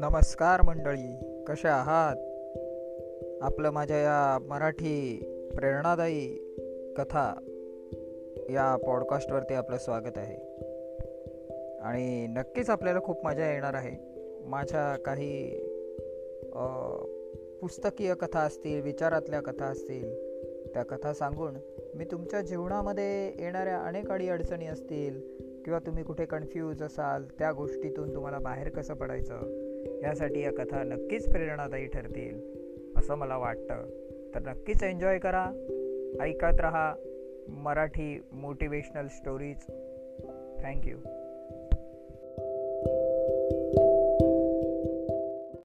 नमस्कार मंडळी कशा आहात? आपलं माझ्या या मराठी प्रेरणादायी कथा या पॉडकास्टवरती आपलं स्वागत आहे. आणि नक्कीच आपल्याला खूप मजा येणार आहे. माझ्या काही पुस्तकीय कथा असतील विचारातल्या कथा असतील त्या कथा सांगून मी तुमच्या जीवनामध्ये येणाऱ्या अनेक अडी अडचणी असतील किंवा तुम्ही कुठे कन्फ्यूज असाल त्या गोष्टीतून तुम्हाला बाहेर कसं पडायचं यासाठी या कथा नक्कीच प्रेरणादायी ठरतील असं मला वाटतं. तर नक्कीच एन्जॉय करा ऐकत रहा मराठी मोटिवेशनल स्टोरीज थँक्यू